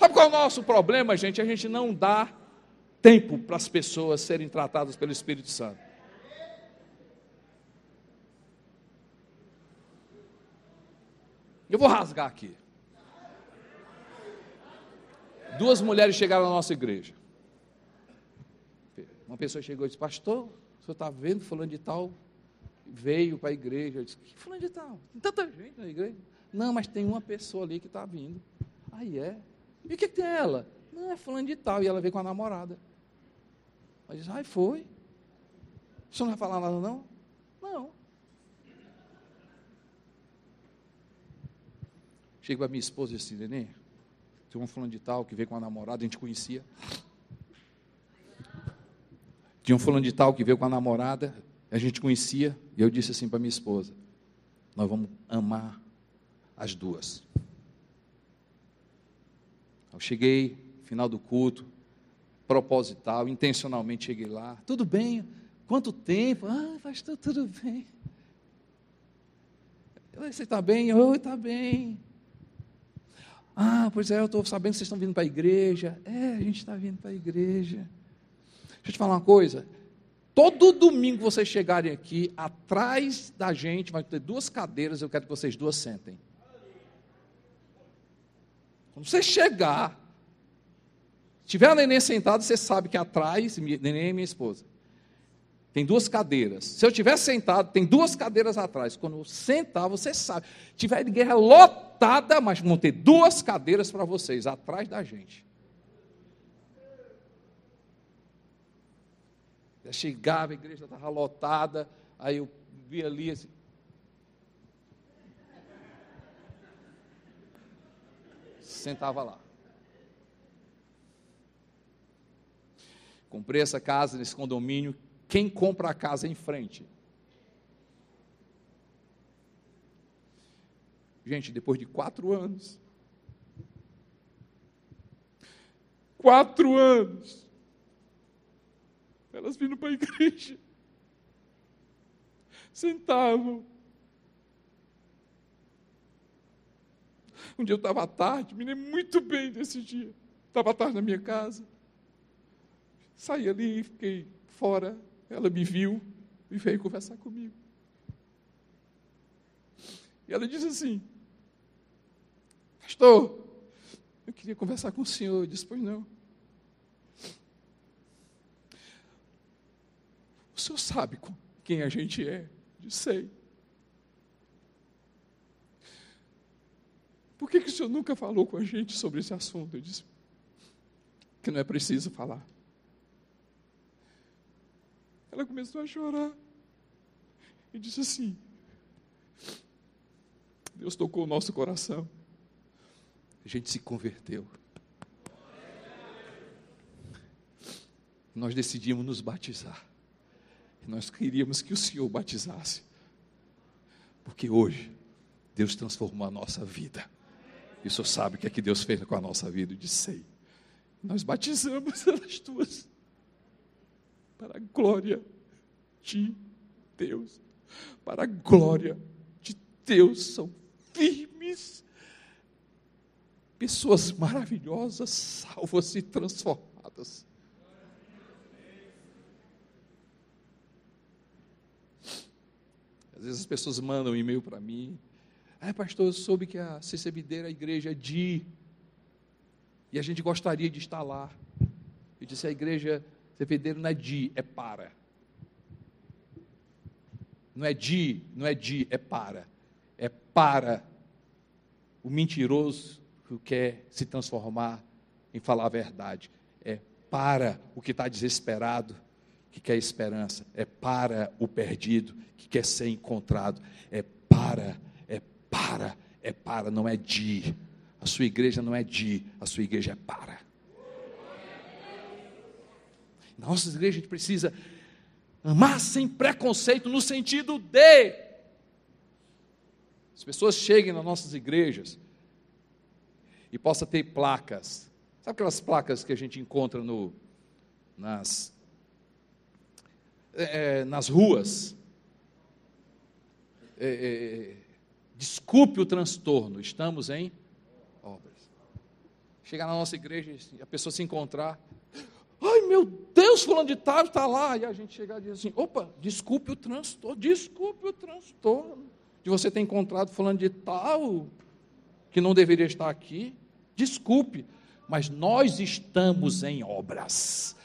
Sabe qual é o nosso problema, gente? A gente não dá tempo para as pessoas serem tratadas pelo Espírito Santo. Eu vou rasgar aqui. Duas mulheres chegaram na nossa igreja. Uma pessoa chegou e disse: Pastor, o senhor está vendo fulano de tal? Veio para a igreja. Eu disse: Que fulano de tal? Tem tanta gente na igreja. Não, mas tem uma pessoa ali que está vindo. Aí é. E o que, que tem ela? Não, é fulano de tal. E ela veio com a namorada. Ela diz, ai, foi. Você não vai falar nada, não? Não. Chega para minha esposa e disse, Nenê, tem um fulano de tal que veio com a namorada, a gente conhecia. Tinha um fulano de tal que veio com a namorada, a gente conhecia, e eu disse assim para minha esposa: Nós vamos amar as duas. Cheguei, final do culto, proposital, intencionalmente cheguei lá. Tudo bem? Quanto tempo? Ah, pastor, tudo bem. Você está bem? Oi, está bem. Ah, pois é, eu estou sabendo que vocês estão vindo para a igreja. É, a gente está vindo para a igreja. Deixa eu te falar uma coisa. Todo domingo vocês chegarem aqui, atrás da gente vai ter duas cadeiras, eu quero que vocês duas sentem. Quando você chegar, tiver a neném sentada, você sabe que atrás, neném é minha esposa. Tem duas cadeiras. Se eu estiver sentado, tem duas cadeiras atrás. Quando eu sentar, você sabe. Tiver de guerra lotada, mas vão ter duas cadeiras para vocês, atrás da gente. Eu chegava, a igreja estava lotada, aí eu via ali assim. Sentava lá. Comprei essa casa nesse condomínio. Quem compra a casa em frente? Gente, depois de quatro anos. Quatro anos elas vindo para a igreja. Sentavam. Um dia eu estava à tarde, me lembro muito bem desse dia. Estava à tarde na minha casa. Saí ali, fiquei fora. Ela me viu e veio conversar comigo. E ela disse assim: Pastor, eu queria conversar com o senhor. Eu disse: Pois não. O senhor sabe quem a gente é? Eu sei. Por que, que o senhor nunca falou com a gente sobre esse assunto? Eu disse que não é preciso falar. Ela começou a chorar e disse assim: Deus tocou o nosso coração. A gente se converteu. Nós decidimos nos batizar. Nós queríamos que o Senhor batizasse. Porque hoje, Deus transformou a nossa vida. E o Senhor sabe o que é que Deus fez com a nossa vida. Eu disse, sei. Nós batizamos elas duas. Para a glória de Deus. Para a glória de Deus. São firmes. Pessoas maravilhosas, salvas e transformadas. Às vezes as pessoas mandam um e-mail para mim. Ah, pastor, eu soube que a CCBD a igreja é de. E a gente gostaria de estar lá. Eu disse, a igreja CCBD não é de, é para. Não é de, não é de, é para. É para o mentiroso que quer se transformar em falar a verdade. É para o que está desesperado que quer esperança, é para o perdido que quer ser encontrado, é para, é para, é para, não é de. A sua igreja não é de, a sua igreja é para. Na nossa igreja a gente precisa amar sem preconceito, no sentido de. As pessoas cheguem nas nossas igrejas e possa ter placas. Sabe aquelas placas que a gente encontra no, nas é, é, nas ruas. É, é, desculpe o transtorno, estamos em obras. Chegar na nossa igreja e a pessoa se encontrar. Ai meu Deus, fulano de tal está lá. E a gente chegar e dizer assim: opa, desculpe o transtorno, desculpe o transtorno de você ter encontrado fulano de tal, que não deveria estar aqui. Desculpe, mas nós estamos em obras.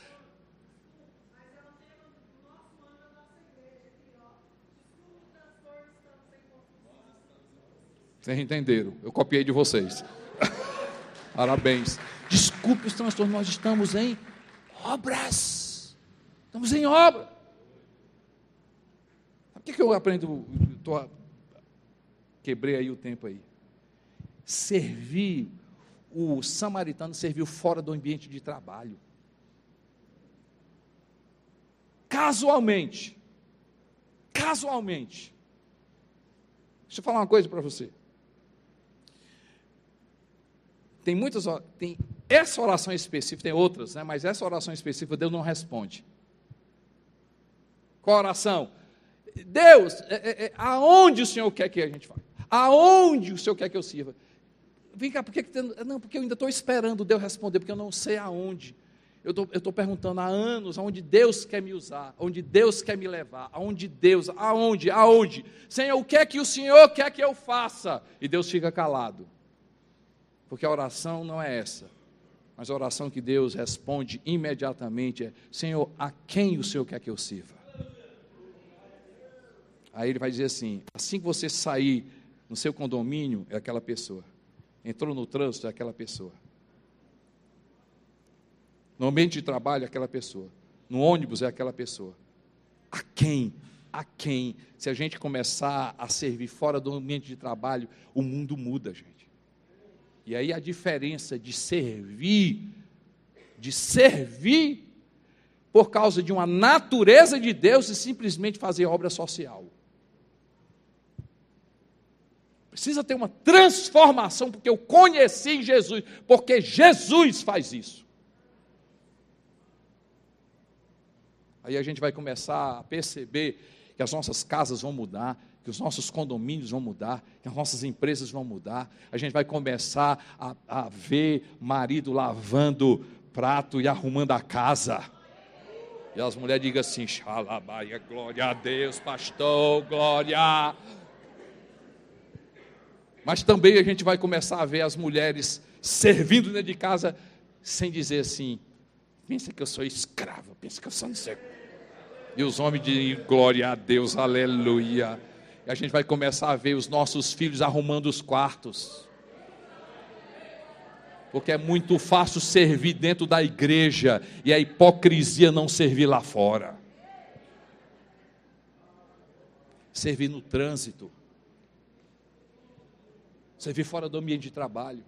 Vocês entenderam? Eu copiei de vocês. Parabéns. Desculpe os transtornos, nós estamos em obras. Estamos em obra. Sabe o que, que eu aprendo? Tô, quebrei aí o tempo aí. Servir, o samaritano serviu fora do ambiente de trabalho. Casualmente. Casualmente. Deixa eu falar uma coisa para você. Tem muitas, tem essa oração específica, tem outras, né, mas essa oração específica Deus não responde. Qual oração? Deus, é, é, é, aonde o Senhor quer que a gente vá? Aonde o Senhor quer que eu sirva? Vem cá, por que, não, porque eu ainda estou esperando Deus responder, porque eu não sei aonde. Eu estou perguntando há anos aonde Deus quer me usar, aonde Deus quer me levar, aonde Deus, aonde, aonde. Senhor, o que é que o Senhor quer que eu faça? E Deus fica calado. Porque a oração não é essa. Mas a oração que Deus responde imediatamente é: Senhor, a quem o Senhor quer que eu sirva? Aí ele vai dizer assim: assim que você sair no seu condomínio, é aquela pessoa. Entrou no trânsito, é aquela pessoa. No ambiente de trabalho, é aquela pessoa. No ônibus, é aquela pessoa. A quem? A quem? Se a gente começar a servir fora do ambiente de trabalho, o mundo muda, gente. E aí a diferença de servir, de servir por causa de uma natureza de Deus e simplesmente fazer obra social. Precisa ter uma transformação, porque eu conheci Jesus, porque Jesus faz isso. Aí a gente vai começar a perceber que as nossas casas vão mudar, que os nossos condomínios vão mudar, que as nossas empresas vão mudar. A gente vai começar a, a ver marido lavando prato e arrumando a casa. E as mulheres digam assim: Xalabaia, glória a Deus, pastor, glória. Mas também a gente vai começar a ver as mulheres servindo dentro de casa sem dizer assim: pensa que eu sou escravo, pensa que eu sou não sei e os homens de glória a Deus, aleluia. E a gente vai começar a ver os nossos filhos arrumando os quartos. Porque é muito fácil servir dentro da igreja e a hipocrisia não servir lá fora. Servir no trânsito. Servir fora do ambiente de trabalho.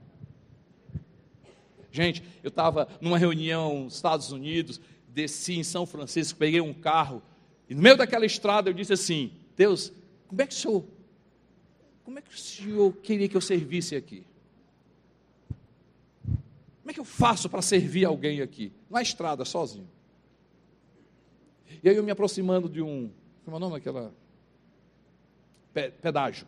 Gente, eu estava numa reunião nos Estados Unidos desci em São Francisco, peguei um carro, e no meio daquela estrada eu disse assim: Deus, como é que o senhor, como é que o senhor queria que eu servisse aqui? Como é que eu faço para servir alguém aqui? Na estrada, sozinho. E aí eu me aproximando de um, como é o nome daquela? Pedágio.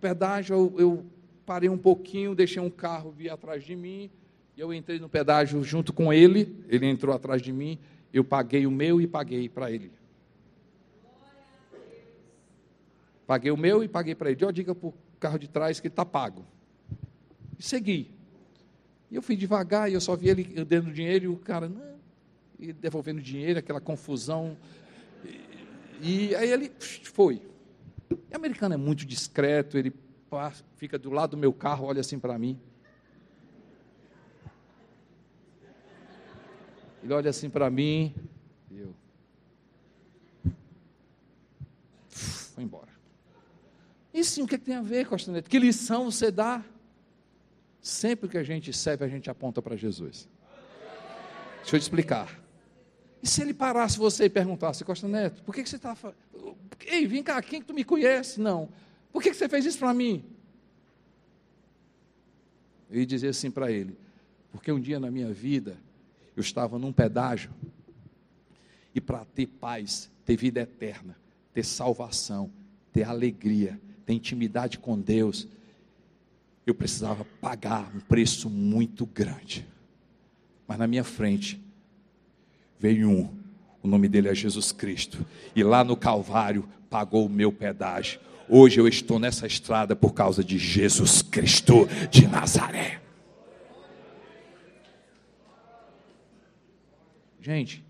Pedágio, eu, eu parei um pouquinho, deixei um carro vir atrás de mim, e eu entrei no pedágio junto com ele, ele entrou atrás de mim, eu paguei o meu e paguei para ele. Paguei o meu e paguei para ele. Eu diga para o carro de trás que está pago. E segui. E eu fui devagar e eu só vi ele dando dinheiro e o cara, não, e devolvendo dinheiro, aquela confusão. E, e aí ele foi. O americano é muito discreto, ele fica do lado do meu carro, olha assim para mim. Ele olha assim para mim e eu. Foi embora. E sim, o que, é tem a ver, Costanete? Que lição você dá? Sempre que a gente serve, a gente aponta para Jesus. Deixa eu te explicar. E se ele parasse você e perguntasse, Costa Neto, por que, que você está? Ei, vem cá, quem que tu me conhece? Não. Por que, que você fez isso para mim? Eu ia dizer assim para ele, porque um dia na minha vida eu estava num pedágio e para ter paz, ter vida eterna, ter salvação, ter alegria, ter intimidade com Deus, eu precisava pagar um preço muito grande. Mas na minha frente veio um, o nome dele é Jesus Cristo, e lá no Calvário pagou o meu pedágio. Hoje eu estou nessa estrada por causa de Jesus Cristo de Nazaré. Gente,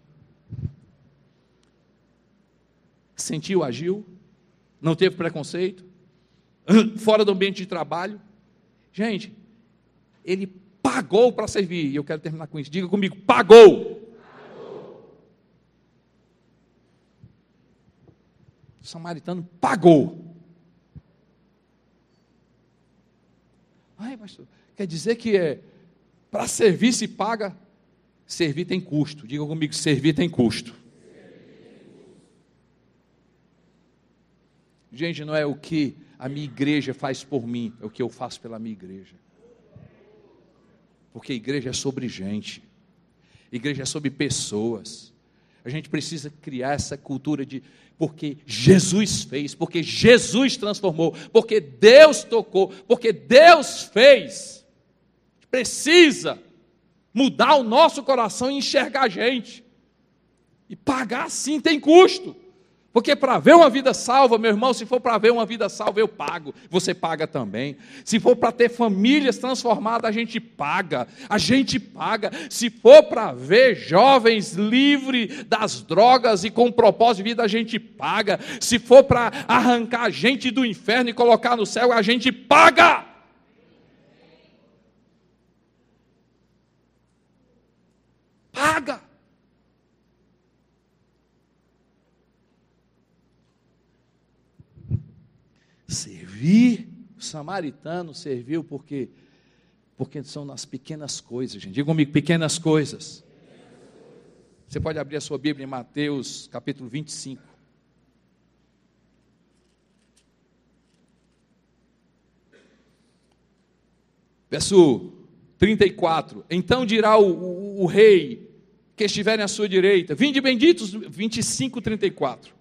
sentiu, agiu, não teve preconceito, fora do ambiente de trabalho. Gente, ele pagou para servir. E eu quero terminar com isso. Diga comigo: pagou. O samaritano pagou. Ai, pastor, quer dizer que é para servir se paga? Servir tem custo. Diga comigo: servir tem custo. Gente, não é o que a minha igreja faz por mim, é o que eu faço pela minha igreja. Porque a igreja é sobre gente, igreja é sobre pessoas. A gente precisa criar essa cultura de porque Jesus fez, porque Jesus transformou, porque Deus tocou, porque Deus fez. Precisa mudar o nosso coração e enxergar a gente. E pagar sim tem custo. Porque para ver uma vida salva, meu irmão, se for para ver uma vida salva, eu pago, você paga também. Se for para ter famílias transformadas, a gente paga, a gente paga. Se for para ver jovens livres das drogas e com propósito de vida, a gente paga. Se for para arrancar a gente do inferno e colocar no céu, a gente paga. servir. O samaritano serviu porque porque são nas pequenas coisas, gente. Diga comigo, pequenas coisas. Você pode abrir a sua Bíblia em Mateus, capítulo 25. Verso 34. Então dirá o, o, o rei que estiverem à sua direita: Vinde benditos, 25, 34.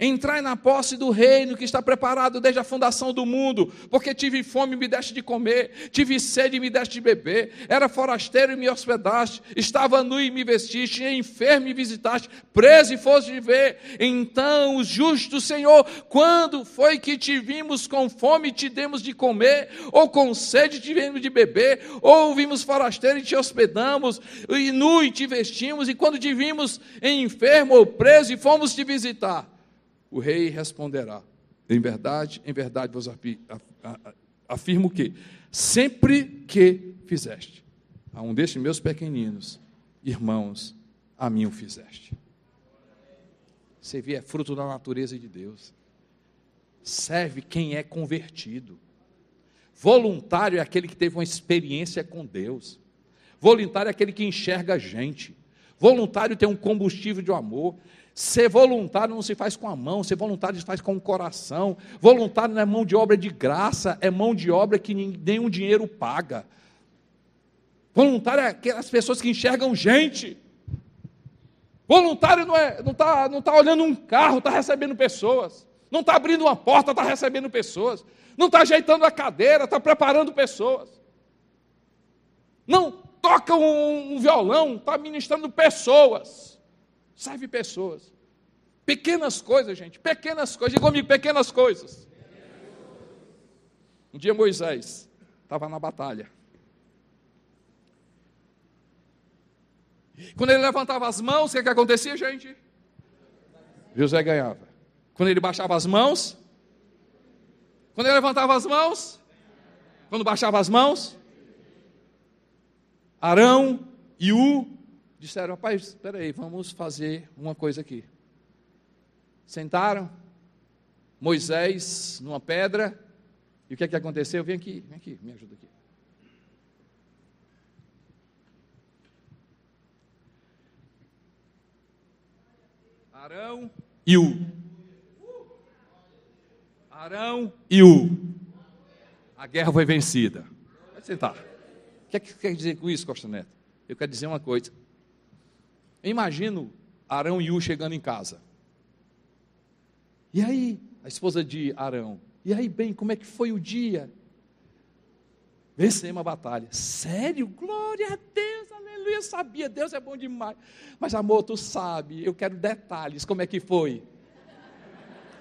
Entrai na posse do reino que está preparado desde a fundação do mundo, porque tive fome e me deste de comer, tive sede e me deste de beber, era forasteiro e me hospedaste, estava nu e me vestiste, enfermo e visitaste, preso e foste de ver. Então os justos, Senhor, quando foi que te vimos com fome e te demos de comer, ou com sede e te vimos de beber, ou vimos forasteiro e te hospedamos, e nu e te vestimos, e quando te vimos enfermo ou preso e fomos te visitar? O rei responderá: Em verdade, em verdade vos afirmo que, sempre que fizeste a um destes meus pequeninos irmãos, a mim o fizeste. Servir é fruto da natureza de Deus. Serve quem é convertido. Voluntário é aquele que teve uma experiência com Deus. Voluntário é aquele que enxerga a gente. Voluntário tem um combustível de amor. Ser voluntário não se faz com a mão, ser voluntário se faz com o coração. Voluntário não é mão de obra de graça, é mão de obra que nenhum dinheiro paga. Voluntário é aquelas pessoas que enxergam gente. Voluntário não está é, não tá, não tá olhando um carro, está recebendo pessoas. Não está abrindo uma porta, está recebendo pessoas. Não está ajeitando a cadeira, está preparando pessoas. Não toca um, um violão, está ministrando pessoas serve pessoas. Pequenas coisas, gente, pequenas coisas. Diga comigo, pequenas coisas. Um dia Moisés estava na batalha. Quando ele levantava as mãos, o que, que acontecia, gente? José ganhava. Quando ele baixava as mãos, quando ele levantava as mãos, quando baixava as mãos, Arão e U disseram: Rapaz, espera aí, vamos fazer uma coisa aqui. Sentaram, Moisés numa pedra, e o que é que aconteceu? Vem aqui, vem aqui, me ajuda aqui. Arão e U. Arão e U. A guerra foi vencida. Pode sentar. O que é que quer dizer com isso, Costa Neto? Eu quero dizer uma coisa. Imagino Arão e U chegando em casa. E aí, a esposa de Arão, e aí, bem, como é que foi o dia? Vencemos a batalha. Sério? Glória a Deus, aleluia, sabia, Deus é bom demais. Mas amor, tu sabe, eu quero detalhes, como é que foi?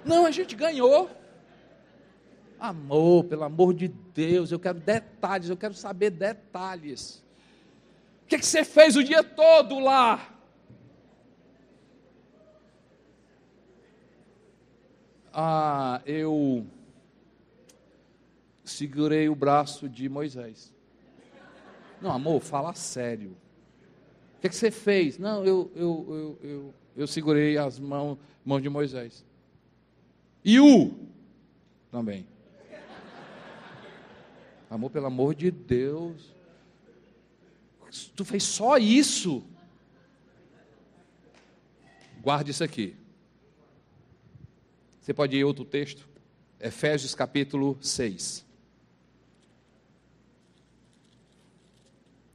Não, a gente ganhou. Amor, pelo amor de Deus, eu quero detalhes, eu quero saber detalhes. O que, é que você fez o dia todo lá? Ah, eu segurei o braço de Moisés. Não, amor, fala sério. O que, é que você fez? Não, eu, eu, eu, eu, eu segurei as mãos, de Moisés. E o também. Amor, pelo amor de Deus. Tu fez só isso. Guarde isso aqui. Você pode ir outro texto? Efésios capítulo 6.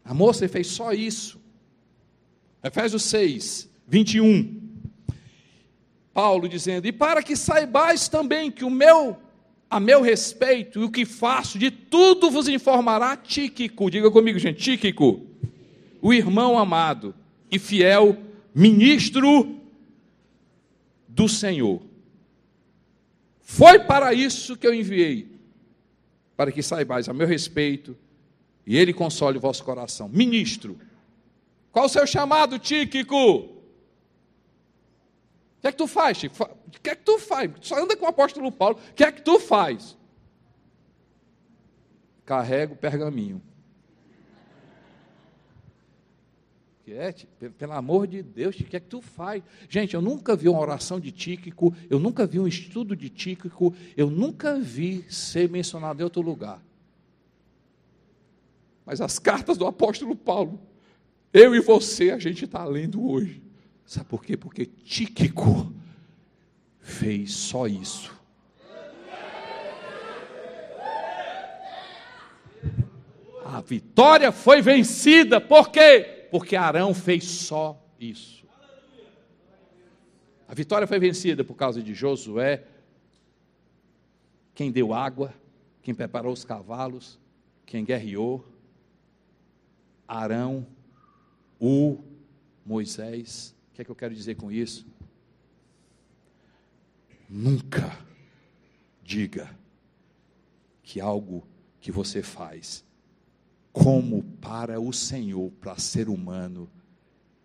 Amor, você fez só isso. Efésios 6, 21. Paulo dizendo: E para que saibais também que o meu, a meu respeito, e o que faço, de tudo vos informará Tíquico. Diga comigo, gente, Tíquico. o irmão amado e fiel ministro do Senhor. Foi para isso que eu enviei, para que saibais a meu respeito e ele console o vosso coração. Ministro, qual o seu chamado, Tíquico? O que é que tu faz, Chico? O que é que tu faz? Só anda com o apóstolo Paulo. O que é que tu faz? Carrega o pergaminho. Que é, pelo amor de Deus, o que é que tu faz? Gente, eu nunca vi uma oração de Tíquico, eu nunca vi um estudo de Tíquico, eu nunca vi ser mencionado em outro lugar. Mas as cartas do apóstolo Paulo, eu e você, a gente está lendo hoje. Sabe por quê? Porque Tíquico fez só isso. A vitória foi vencida, por quê? Porque Arão fez só isso. A vitória foi vencida por causa de Josué, quem deu água, quem preparou os cavalos, quem guerreou, Arão, o Moisés. O que é que eu quero dizer com isso? Nunca diga que algo que você faz como para o Senhor, para ser humano,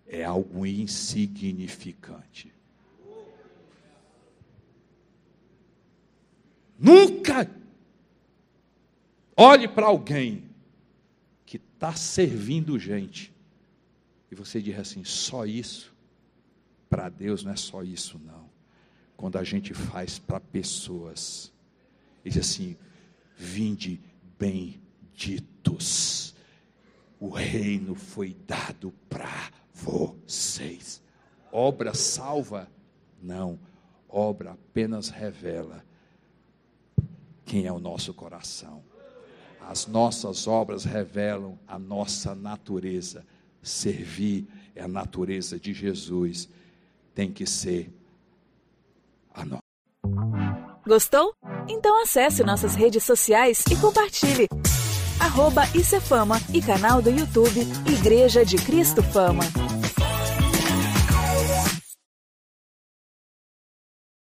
é algo insignificante. Nunca olhe para alguém está servindo gente. E você diz assim: só isso? Para Deus não é só isso, não. Quando a gente faz para pessoas, diz assim: vinde benditos, o reino foi dado para vocês. Obra salva? Não. Obra apenas revela quem é o nosso coração. As nossas obras revelam a nossa natureza. Servir é a natureza de Jesus. Tem que ser a nossa. Gostou? Então acesse nossas redes sociais e compartilhe. Arroba Isso é Fama e canal do YouTube Igreja de Cristo Fama.